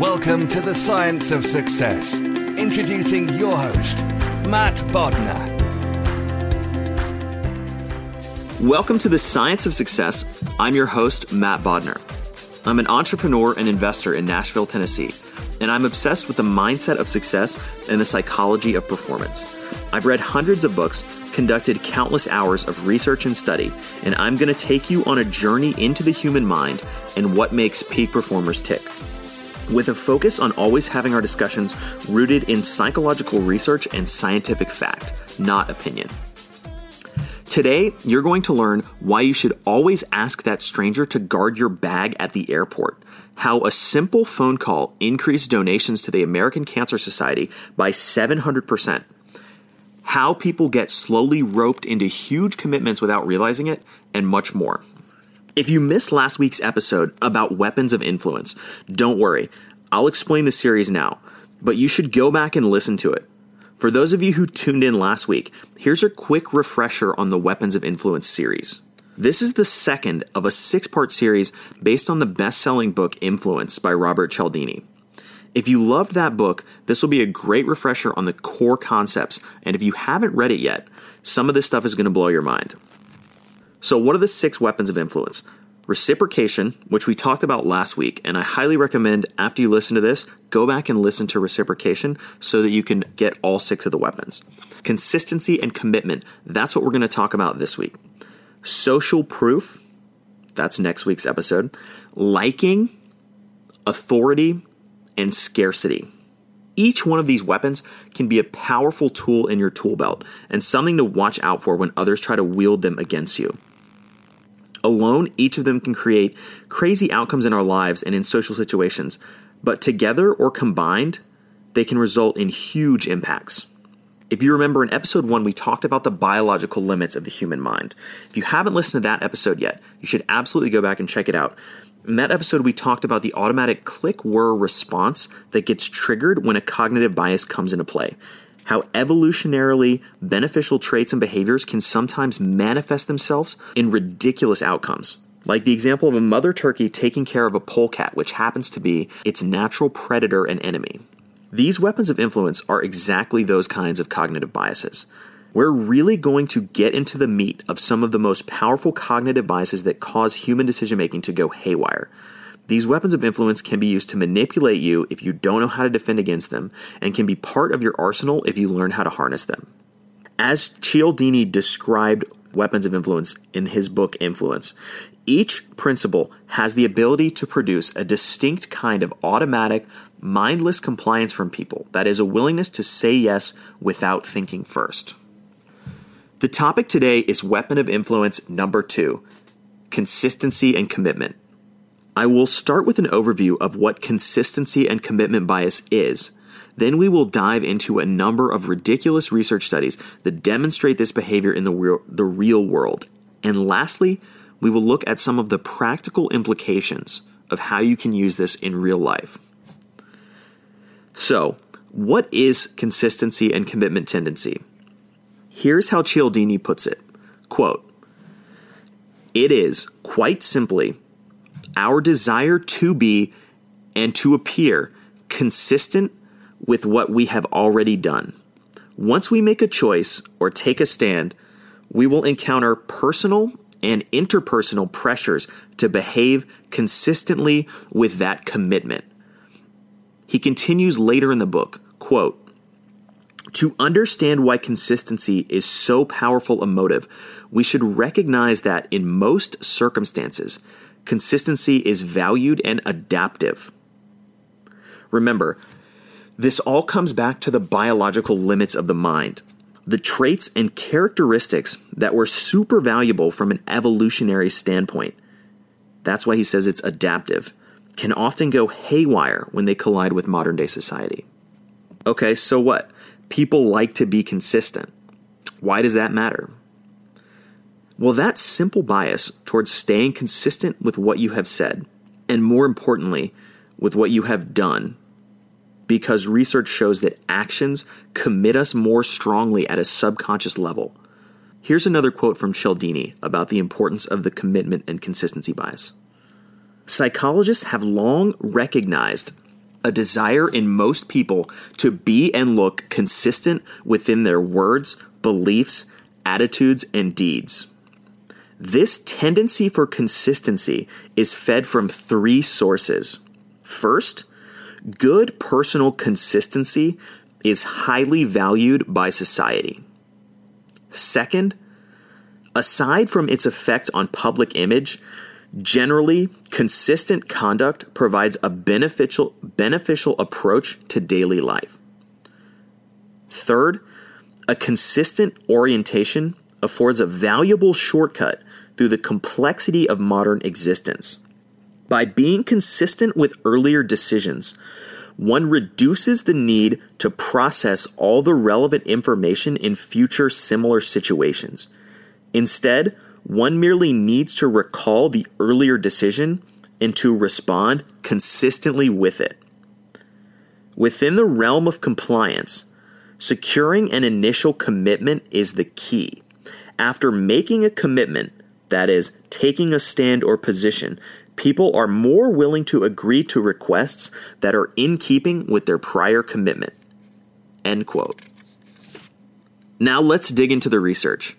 Welcome to the Science of Success. Introducing your host, Matt Bodnar. Welcome to the Science of Success. I'm your host, Matt Bodnar. I'm an entrepreneur and investor in Nashville, Tennessee, and I'm obsessed with the mindset of success and the psychology of performance. I've read hundreds of books, conducted countless hours of research and study, and I'm going to take you on a journey into the human mind and what makes peak performers tick with a focus on always having our discussions rooted in psychological research and scientific fact, not opinion. Today, you're going to learn why you should always ask that stranger to guard your bag at the airport, how a simple phone call increased donations to the American Cancer Society by 700%, how people get slowly roped into huge commitments without realizing it, and much more. If you missed last week's episode about weapons of influence, don't worry. I'll explain the series now, but you should go back and listen to it. For those of you who tuned in last week, here's a quick refresher on the Weapons of Influence series. This is the second of a six part series based on the best selling book Influence by Robert Cialdini. If you loved that book, this will be a great refresher on the core concepts, and if you haven't read it yet, some of this stuff is going to blow your mind. So, what are the six weapons of influence? Reciprocation, which we talked about last week, and I highly recommend after you listen to this, go back and listen to reciprocation so that you can get all six of the weapons. Consistency and commitment, that's what we're going to talk about this week. Social proof, that's next week's episode. Liking, authority, and scarcity. Each one of these weapons can be a powerful tool in your tool belt and something to watch out for when others try to wield them against you. Alone, each of them can create crazy outcomes in our lives and in social situations, but together or combined, they can result in huge impacts. If you remember in episode one, we talked about the biological limits of the human mind. If you haven't listened to that episode yet, you should absolutely go back and check it out. In that episode, we talked about the automatic click whir response that gets triggered when a cognitive bias comes into play how evolutionarily beneficial traits and behaviors can sometimes manifest themselves in ridiculous outcomes. Like the example of a mother turkey taking care of a polecat, which happens to be its natural predator and enemy. These weapons of influence are exactly those kinds of cognitive biases. We're really going to get into the meat of some of the most powerful cognitive biases that cause human decision making to go haywire. These weapons of influence can be used to manipulate you if you don't know how to defend against them, and can be part of your arsenal if you learn how to harness them. As Cialdini described weapons of influence in his book Influence, each principle has the ability to produce a distinct kind of automatic, mindless compliance from people that is a willingness to say yes without thinking first. The topic today is weapon of influence number two consistency and commitment. I will start with an overview of what consistency and commitment bias is. Then we will dive into a number of ridiculous research studies that demonstrate this behavior in the real, the real world. And lastly, we will look at some of the practical implications of how you can use this in real life. So, what is consistency and commitment tendency? Here's how Cialdini puts it quote, It is, quite simply, our desire to be and to appear consistent with what we have already done. Once we make a choice or take a stand, we will encounter personal and interpersonal pressures to behave consistently with that commitment. He continues later in the book, quote, to understand why consistency is so powerful a motive, we should recognize that in most circumstances, consistency is valued and adaptive. Remember, this all comes back to the biological limits of the mind. The traits and characteristics that were super valuable from an evolutionary standpoint. That's why he says it's adaptive, can often go haywire when they collide with modern day society. Okay, so what? People like to be consistent. Why does that matter? Well, that simple bias towards staying consistent with what you have said, and more importantly, with what you have done, because research shows that actions commit us more strongly at a subconscious level. Here's another quote from Cialdini about the importance of the commitment and consistency bias. Psychologists have long recognized a desire in most people to be and look consistent within their words, beliefs, attitudes, and deeds. This tendency for consistency is fed from three sources. First, good personal consistency is highly valued by society. Second, aside from its effect on public image, generally consistent conduct provides a beneficial beneficial approach to daily life. Third, a consistent orientation affords a valuable shortcut through the complexity of modern existence. By being consistent with earlier decisions, one reduces the need to process all the relevant information in future similar situations. Instead, one merely needs to recall the earlier decision and to respond consistently with it. Within the realm of compliance, securing an initial commitment is the key. After making a commitment, that is, taking a stand or position, people are more willing to agree to requests that are in keeping with their prior commitment. End quote. Now let's dig into the research.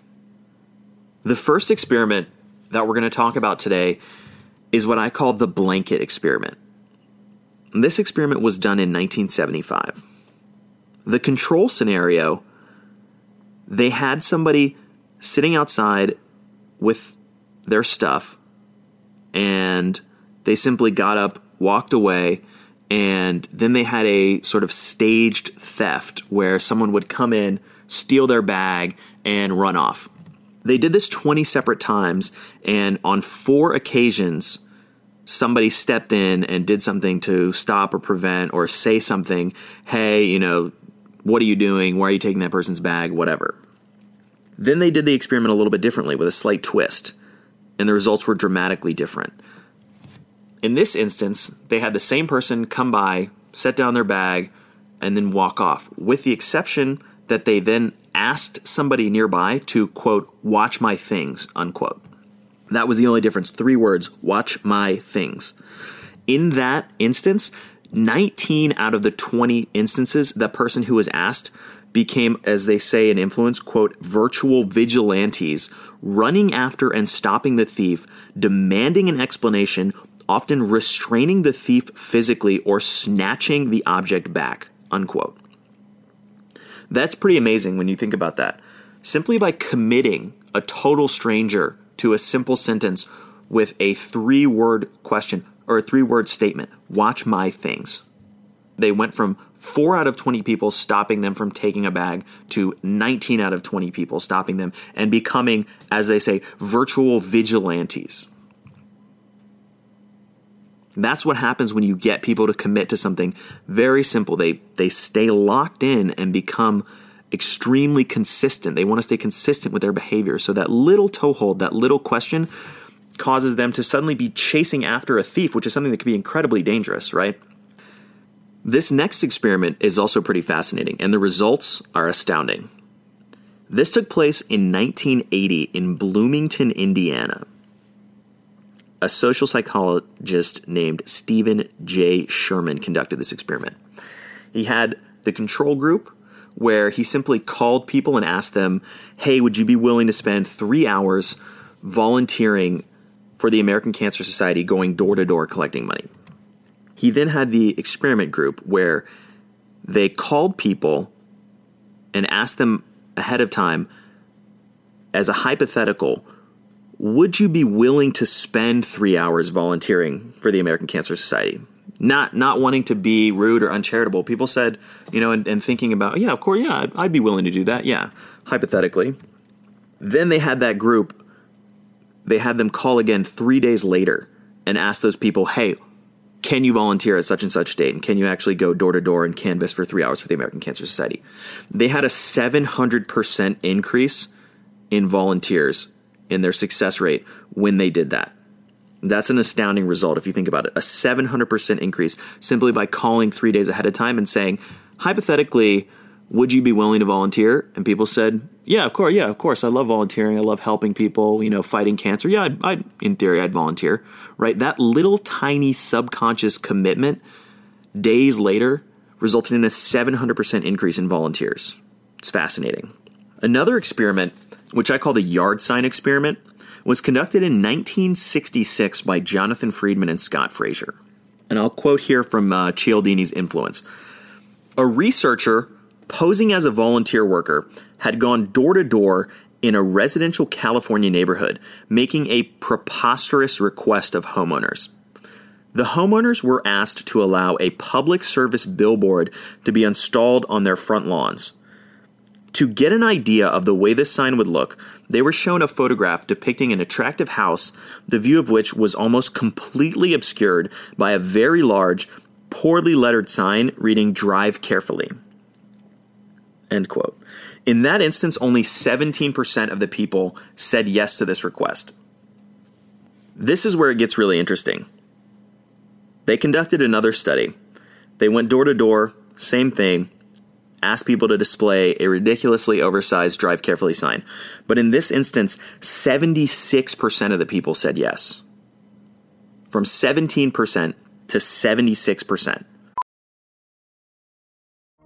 The first experiment that we're going to talk about today is what I call the blanket experiment. This experiment was done in 1975. The control scenario, they had somebody sitting outside with their stuff and they simply got up, walked away, and then they had a sort of staged theft where someone would come in, steal their bag, and run off. They did this 20 separate times, and on four occasions, somebody stepped in and did something to stop or prevent or say something. Hey, you know, what are you doing? Why are you taking that person's bag? Whatever. Then they did the experiment a little bit differently with a slight twist and the results were dramatically different. In this instance, they had the same person come by, set down their bag, and then walk off, with the exception that they then asked somebody nearby to, quote, watch my things, unquote. That was the only difference. Three words watch my things. In that instance, 19 out of the 20 instances, that person who was asked became, as they say in influence, quote, virtual vigilantes, running after and stopping the thief, demanding an explanation, often restraining the thief physically or snatching the object back, unquote. That's pretty amazing when you think about that. Simply by committing a total stranger to a simple sentence with a three word question or a three word statement, watch my things. They went from 4 out of 20 people stopping them from taking a bag to 19 out of 20 people stopping them and becoming, as they say, virtual vigilantes. That's what happens when you get people to commit to something very simple. They they stay locked in and become extremely consistent. They want to stay consistent with their behavior. So that little toehold, that little question causes them to suddenly be chasing after a thief, which is something that can be incredibly dangerous, right? This next experiment is also pretty fascinating, and the results are astounding. This took place in 1980 in Bloomington, Indiana. A social psychologist named Steven J. Sherman conducted this experiment. He had the control group where he simply called people and asked them, Hey, would you be willing to spend three hours volunteering for the American Cancer Society going door to door collecting money? He then had the experiment group where they called people and asked them ahead of time as a hypothetical would you be willing to spend three hours volunteering for the American Cancer Society? Not not wanting to be rude or uncharitable. People said, you know, and, and thinking about, yeah, of course, yeah, I'd, I'd be willing to do that. Yeah, hypothetically. Then they had that group. They had them call again three days later and ask those people, hey, can you volunteer at such and such date? And can you actually go door to door and canvass for three hours for the American Cancer Society? They had a 700% increase in volunteers in their success rate when they did that. That's an astounding result if you think about it. A 700% increase simply by calling three days ahead of time and saying, hypothetically, would you be willing to volunteer? And people said, yeah, of course. Yeah, of course. I love volunteering. I love helping people, you know, fighting cancer. Yeah, I'd, I'd, in theory, I'd volunteer, right? That little tiny subconscious commitment days later resulted in a 700% increase in volunteers. It's fascinating. Another experiment which I call the yard sign experiment, was conducted in 1966 by Jonathan Freedman and Scott Fraser. And I'll quote here from uh, Cialdini's influence. A researcher posing as a volunteer worker had gone door to door in a residential California neighborhood, making a preposterous request of homeowners. The homeowners were asked to allow a public service billboard to be installed on their front lawns. To get an idea of the way this sign would look, they were shown a photograph depicting an attractive house, the view of which was almost completely obscured by a very large, poorly lettered sign reading Drive Carefully. End quote. In that instance, only 17% of the people said yes to this request. This is where it gets really interesting. They conducted another study. They went door to door, same thing, ask people to display a ridiculously oversized drive carefully sign. But in this instance, 76% of the people said yes. From 17% to 76%.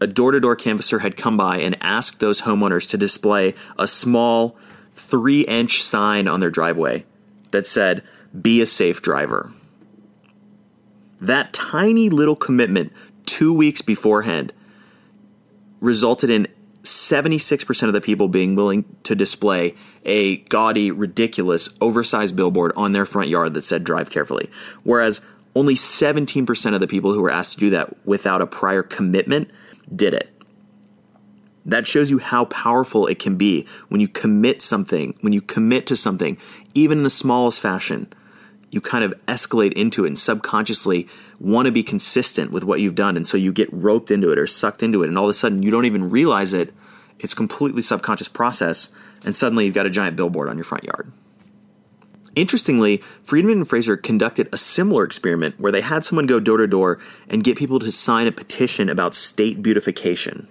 a door to door canvasser had come by and asked those homeowners to display a small three inch sign on their driveway that said, Be a safe driver. That tiny little commitment two weeks beforehand resulted in 76% of the people being willing to display a gaudy, ridiculous, oversized billboard on their front yard that said drive carefully. Whereas only 17% of the people who were asked to do that without a prior commitment did it. That shows you how powerful it can be when you commit something, when you commit to something, even in the smallest fashion. You kind of escalate into it and subconsciously want to be consistent with what you've done. And so you get roped into it or sucked into it. And all of a sudden, you don't even realize it. It's completely subconscious process. And suddenly, you've got a giant billboard on your front yard. Interestingly, Freedman and Fraser conducted a similar experiment where they had someone go door to door and get people to sign a petition about state beautification.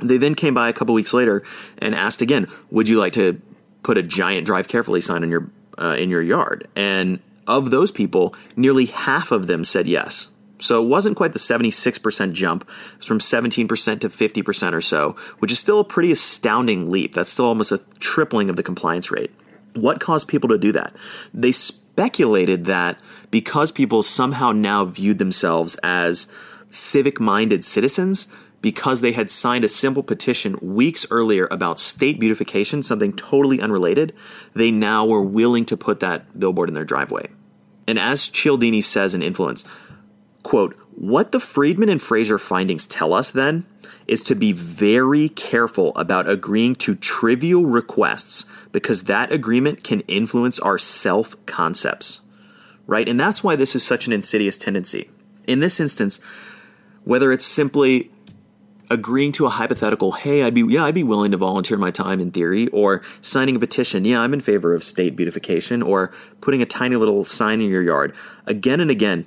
They then came by a couple weeks later and asked again, "Would you like to put a giant drive carefully sign in your uh, in your yard?" And of those people, nearly half of them said yes. So it wasn't quite the 76% jump. It was from 17% to 50% or so, which is still a pretty astounding leap. That's still almost a tripling of the compliance rate. What caused people to do that? They speculated that because people somehow now viewed themselves as civic minded citizens, because they had signed a simple petition weeks earlier about state beautification, something totally unrelated, they now were willing to put that billboard in their driveway. And as Cialdini says in Influence, quote, what the Freedman and Fraser findings tell us then is to be very careful about agreeing to trivial requests because that agreement can influence our self concepts, right? And that's why this is such an insidious tendency. In this instance, whether it's simply agreeing to a hypothetical, hey, I'd be yeah, I'd be willing to volunteer my time in theory, or signing a petition, yeah, I'm in favor of state beautification, or putting a tiny little sign in your yard. Again and again,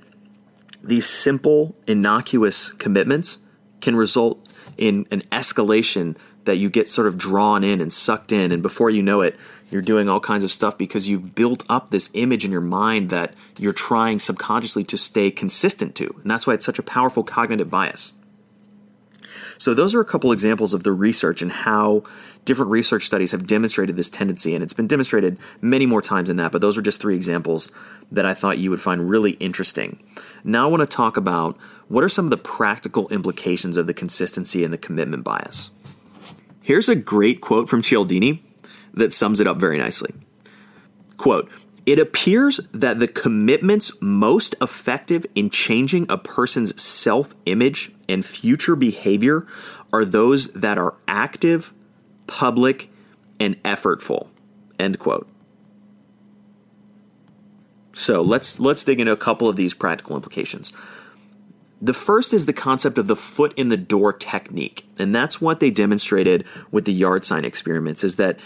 these simple, innocuous commitments can result in an escalation that you get sort of drawn in and sucked in, and before you know it, you're doing all kinds of stuff because you've built up this image in your mind that you're trying subconsciously to stay consistent to. And that's why it's such a powerful cognitive bias. So, those are a couple examples of the research and how different research studies have demonstrated this tendency. And it's been demonstrated many more times than that, but those are just three examples that I thought you would find really interesting. Now, I want to talk about what are some of the practical implications of the consistency and the commitment bias. Here's a great quote from Cialdini that sums it up very nicely. Quote, it appears that the commitments most effective in changing a person's self image and future behavior are those that are active, public, and effortful. End quote. So let's let's dig into a couple of these practical implications. The first is the concept of the foot in the door technique. And that's what they demonstrated with the yard sign experiments is that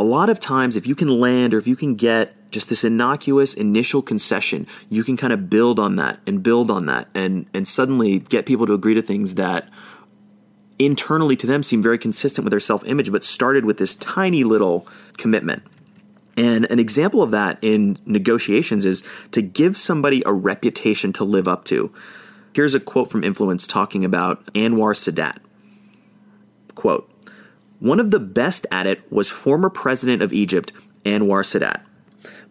a lot of times if you can land or if you can get just this innocuous initial concession, you can kind of build on that and build on that and and suddenly get people to agree to things that internally to them seem very consistent with their self-image but started with this tiny little commitment. And an example of that in negotiations is to give somebody a reputation to live up to. Here's a quote from Influence talking about Anwar Sadat. Quote, one of the best at it was former president of Egypt, Anwar Sadat.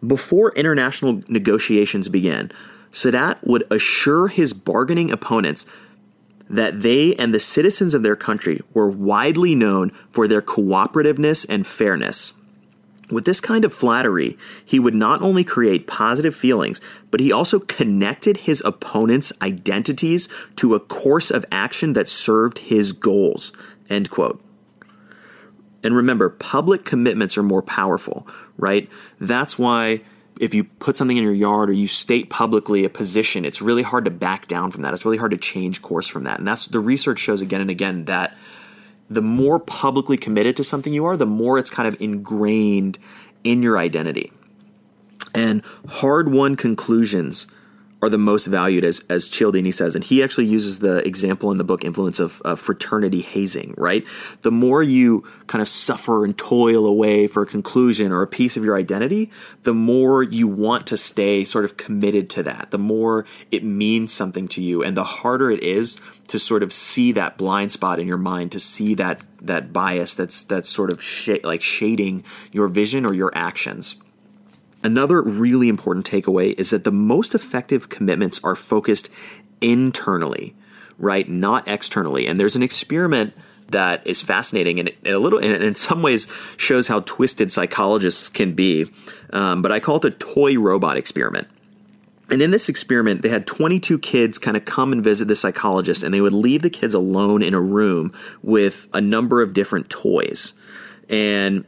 Before international negotiations began, Sadat would assure his bargaining opponents that they and the citizens of their country were widely known for their cooperativeness and fairness. With this kind of flattery, he would not only create positive feelings, but he also connected his opponent's identities to a course of action that served his goals. End quote. And remember, public commitments are more powerful, right? That's why if you put something in your yard or you state publicly a position, it's really hard to back down from that. It's really hard to change course from that. And that's the research shows again and again that the more publicly committed to something you are, the more it's kind of ingrained in your identity. And hard won conclusions are the most valued, as as Cialdini says, and he actually uses the example in the book "Influence" of, fraternity hazing. Right, the more you kind of suffer and toil away for a conclusion or a piece of your identity, the more you want to stay sort of committed to that. The more it means something to you, and the harder it is to sort of see that blind spot in your mind, to see that that bias that's that's sort of sh- like shading your vision or your actions. Another really important takeaway is that the most effective commitments are focused internally, right? Not externally. And there's an experiment that is fascinating and a little, and in some ways, shows how twisted psychologists can be. Um, but I call it the toy robot experiment. And in this experiment, they had 22 kids kind of come and visit the psychologist, and they would leave the kids alone in a room with a number of different toys. And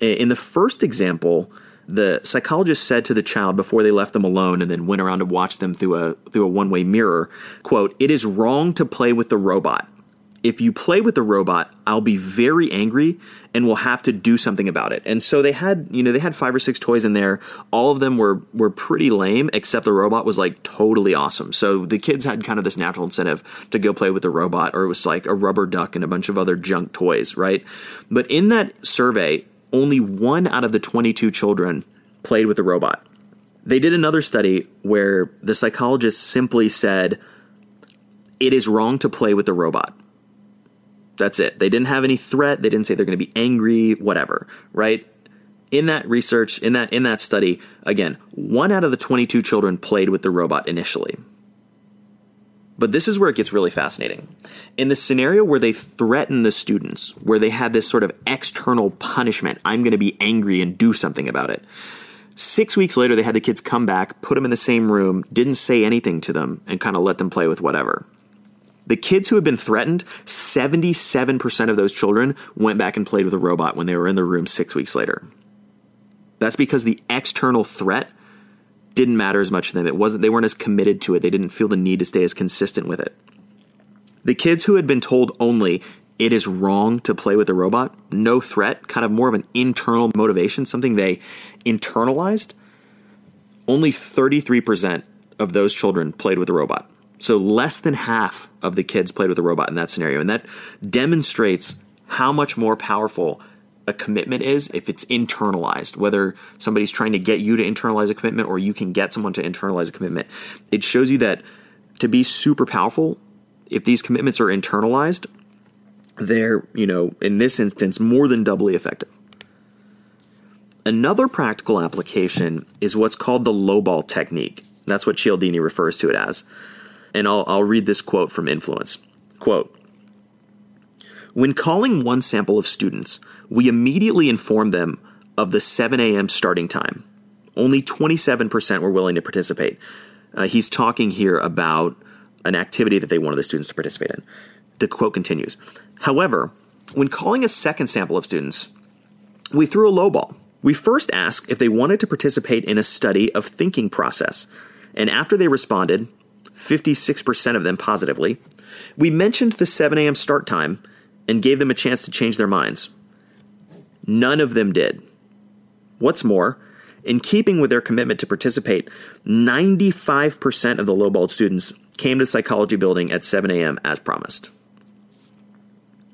in the first example, the psychologist said to the child before they left them alone and then went around to watch them through a through a one-way mirror quote it is wrong to play with the robot. If you play with the robot i'll be very angry and we'll have to do something about it. And so they had you know they had five or six toys in there. All of them were were pretty lame except the robot was like totally awesome. So the kids had kind of this natural incentive to go play with the robot or it was like a rubber duck and a bunch of other junk toys right? But in that survey only one out of the 22 children played with the robot. They did another study where the psychologist simply said, It is wrong to play with the robot. That's it. They didn't have any threat. They didn't say they're going to be angry, whatever, right? In that research, in that in that study, again, one out of the 22 children played with the robot initially. But this is where it gets really fascinating. In the scenario where they threaten the students, where they had this sort of external punishment, I'm going to be angry and do something about it. Six weeks later, they had the kids come back, put them in the same room, didn't say anything to them, and kind of let them play with whatever. The kids who had been threatened, 77% of those children went back and played with a robot when they were in the room six weeks later. That's because the external threat didn't matter as much to them. It wasn't they weren't as committed to it. They didn't feel the need to stay as consistent with it. The kids who had been told only it is wrong to play with a robot, no threat, kind of more of an internal motivation, something they internalized, only 33% of those children played with a robot. So less than half of the kids played with a robot in that scenario. And that demonstrates how much more powerful a commitment is if it's internalized, whether somebody's trying to get you to internalize a commitment or you can get someone to internalize a commitment. It shows you that to be super powerful, if these commitments are internalized, they're, you know, in this instance, more than doubly effective. Another practical application is what's called the lowball technique. That's what Cialdini refers to it as. And I'll, I'll read this quote from Influence. Quote, when calling one sample of students, we immediately informed them of the 7 a.m. starting time. Only 27% were willing to participate. Uh, he's talking here about an activity that they wanted the students to participate in. The quote continues However, when calling a second sample of students, we threw a lowball. We first asked if they wanted to participate in a study of thinking process, and after they responded, 56% of them positively, we mentioned the 7 a.m. start time and gave them a chance to change their minds. None of them did. What's more, in keeping with their commitment to participate, 95% of the lowballed students came to the psychology building at 7 a.m. as promised.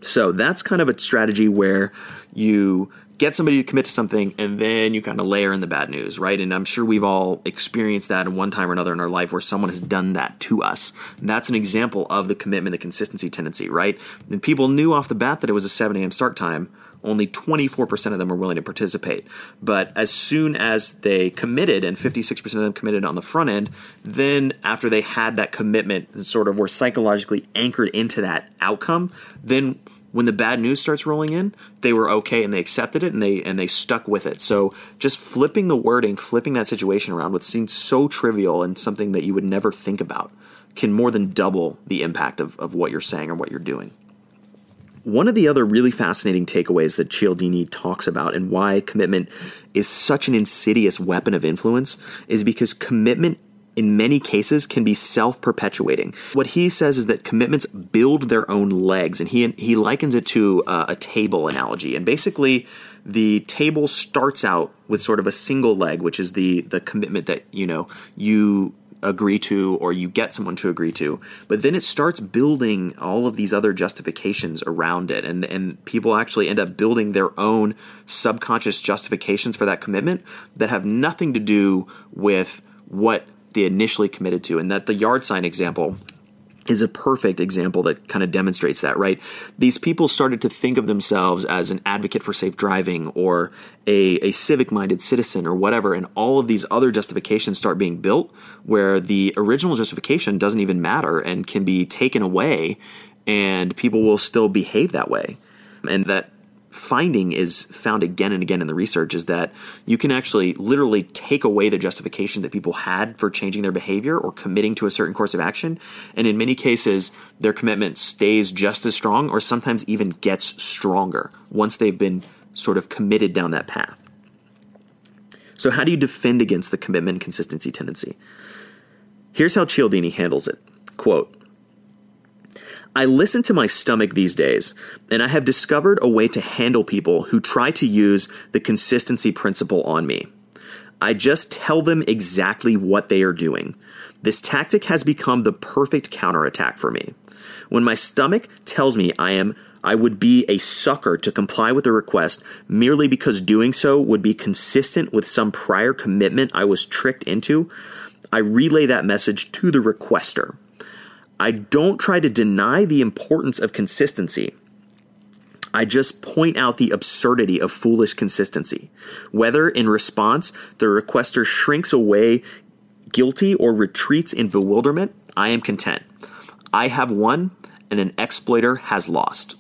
So that's kind of a strategy where you get somebody to commit to something and then you kind of layer in the bad news, right? And I'm sure we've all experienced that in one time or another in our life where someone has done that to us. And that's an example of the commitment, the consistency tendency, right? And people knew off the bat that it was a 7 a.m. start time. Only 24% of them were willing to participate. But as soon as they committed, and 56% of them committed on the front end, then after they had that commitment and sort of were psychologically anchored into that outcome, then when the bad news starts rolling in, they were okay and they accepted it and they and they stuck with it. So just flipping the wording, flipping that situation around, what seems so trivial and something that you would never think about, can more than double the impact of, of what you're saying or what you're doing. One of the other really fascinating takeaways that Cialdini talks about and why commitment is such an insidious weapon of influence is because commitment in many cases can be self-perpetuating. What he says is that commitments build their own legs and he he likens it to uh, a table analogy. And basically the table starts out with sort of a single leg, which is the the commitment that, you know, you agree to or you get someone to agree to. But then it starts building all of these other justifications around it. And, and people actually end up building their own subconscious justifications for that commitment that have nothing to do with what they initially committed to. And that the yard sign example is a perfect example that kind of demonstrates that, right? These people started to think of themselves as an advocate for safe driving or a, a civic minded citizen or whatever, and all of these other justifications start being built where the original justification doesn't even matter and can be taken away, and people will still behave that way. And that finding is found again and again in the research is that you can actually literally take away the justification that people had for changing their behavior or committing to a certain course of action. And in many cases, their commitment stays just as strong or sometimes even gets stronger once they've been sort of committed down that path. So, how do you defend against the commitment consistency tendency? Here's how Cialdini handles it. Quote, I listen to my stomach these days, and I have discovered a way to handle people who try to use the consistency principle on me. I just tell them exactly what they are doing. This tactic has become the perfect counterattack for me. When my stomach tells me I am I would be a sucker to comply with a request merely because doing so would be consistent with some prior commitment I was tricked into, I relay that message to the requester. I don't try to deny the importance of consistency. I just point out the absurdity of foolish consistency. Whether in response the requester shrinks away guilty or retreats in bewilderment, I am content. I have won and an exploiter has lost.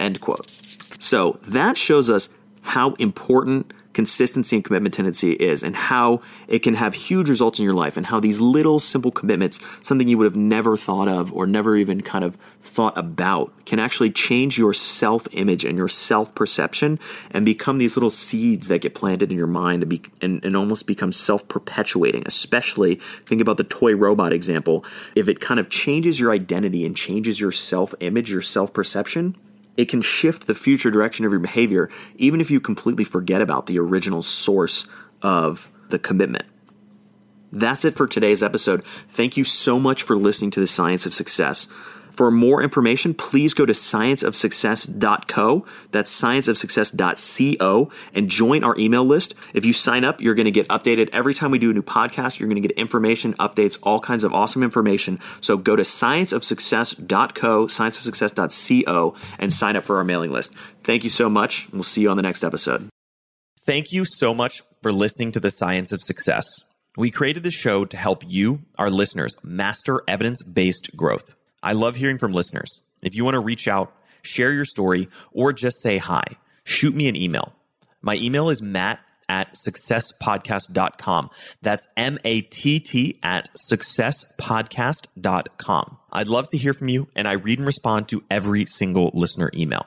End quote. So that shows us how important consistency and commitment tendency is and how it can have huge results in your life and how these little simple commitments, something you would have never thought of or never even kind of thought about, can actually change your self image and your self perception and become these little seeds that get planted in your mind and, be, and, and almost become self perpetuating. Especially, think about the toy robot example. If it kind of changes your identity and changes your self image, your self perception, it can shift the future direction of your behavior, even if you completely forget about the original source of the commitment. That's it for today's episode. Thank you so much for listening to the Science of Success. For more information, please go to scienceofsuccess.co. That's scienceofsuccess.co and join our email list. If you sign up, you're going to get updated every time we do a new podcast. You're going to get information, updates, all kinds of awesome information. So go to scienceofsuccess.co, scienceofsuccess.co, and sign up for our mailing list. Thank you so much. We'll see you on the next episode. Thank you so much for listening to the Science of Success. We created this show to help you, our listeners, master evidence based growth. I love hearing from listeners. If you want to reach out, share your story, or just say hi, shoot me an email. My email is matt at successpodcast.com. That's M A T T at successpodcast.com. I'd love to hear from you, and I read and respond to every single listener email.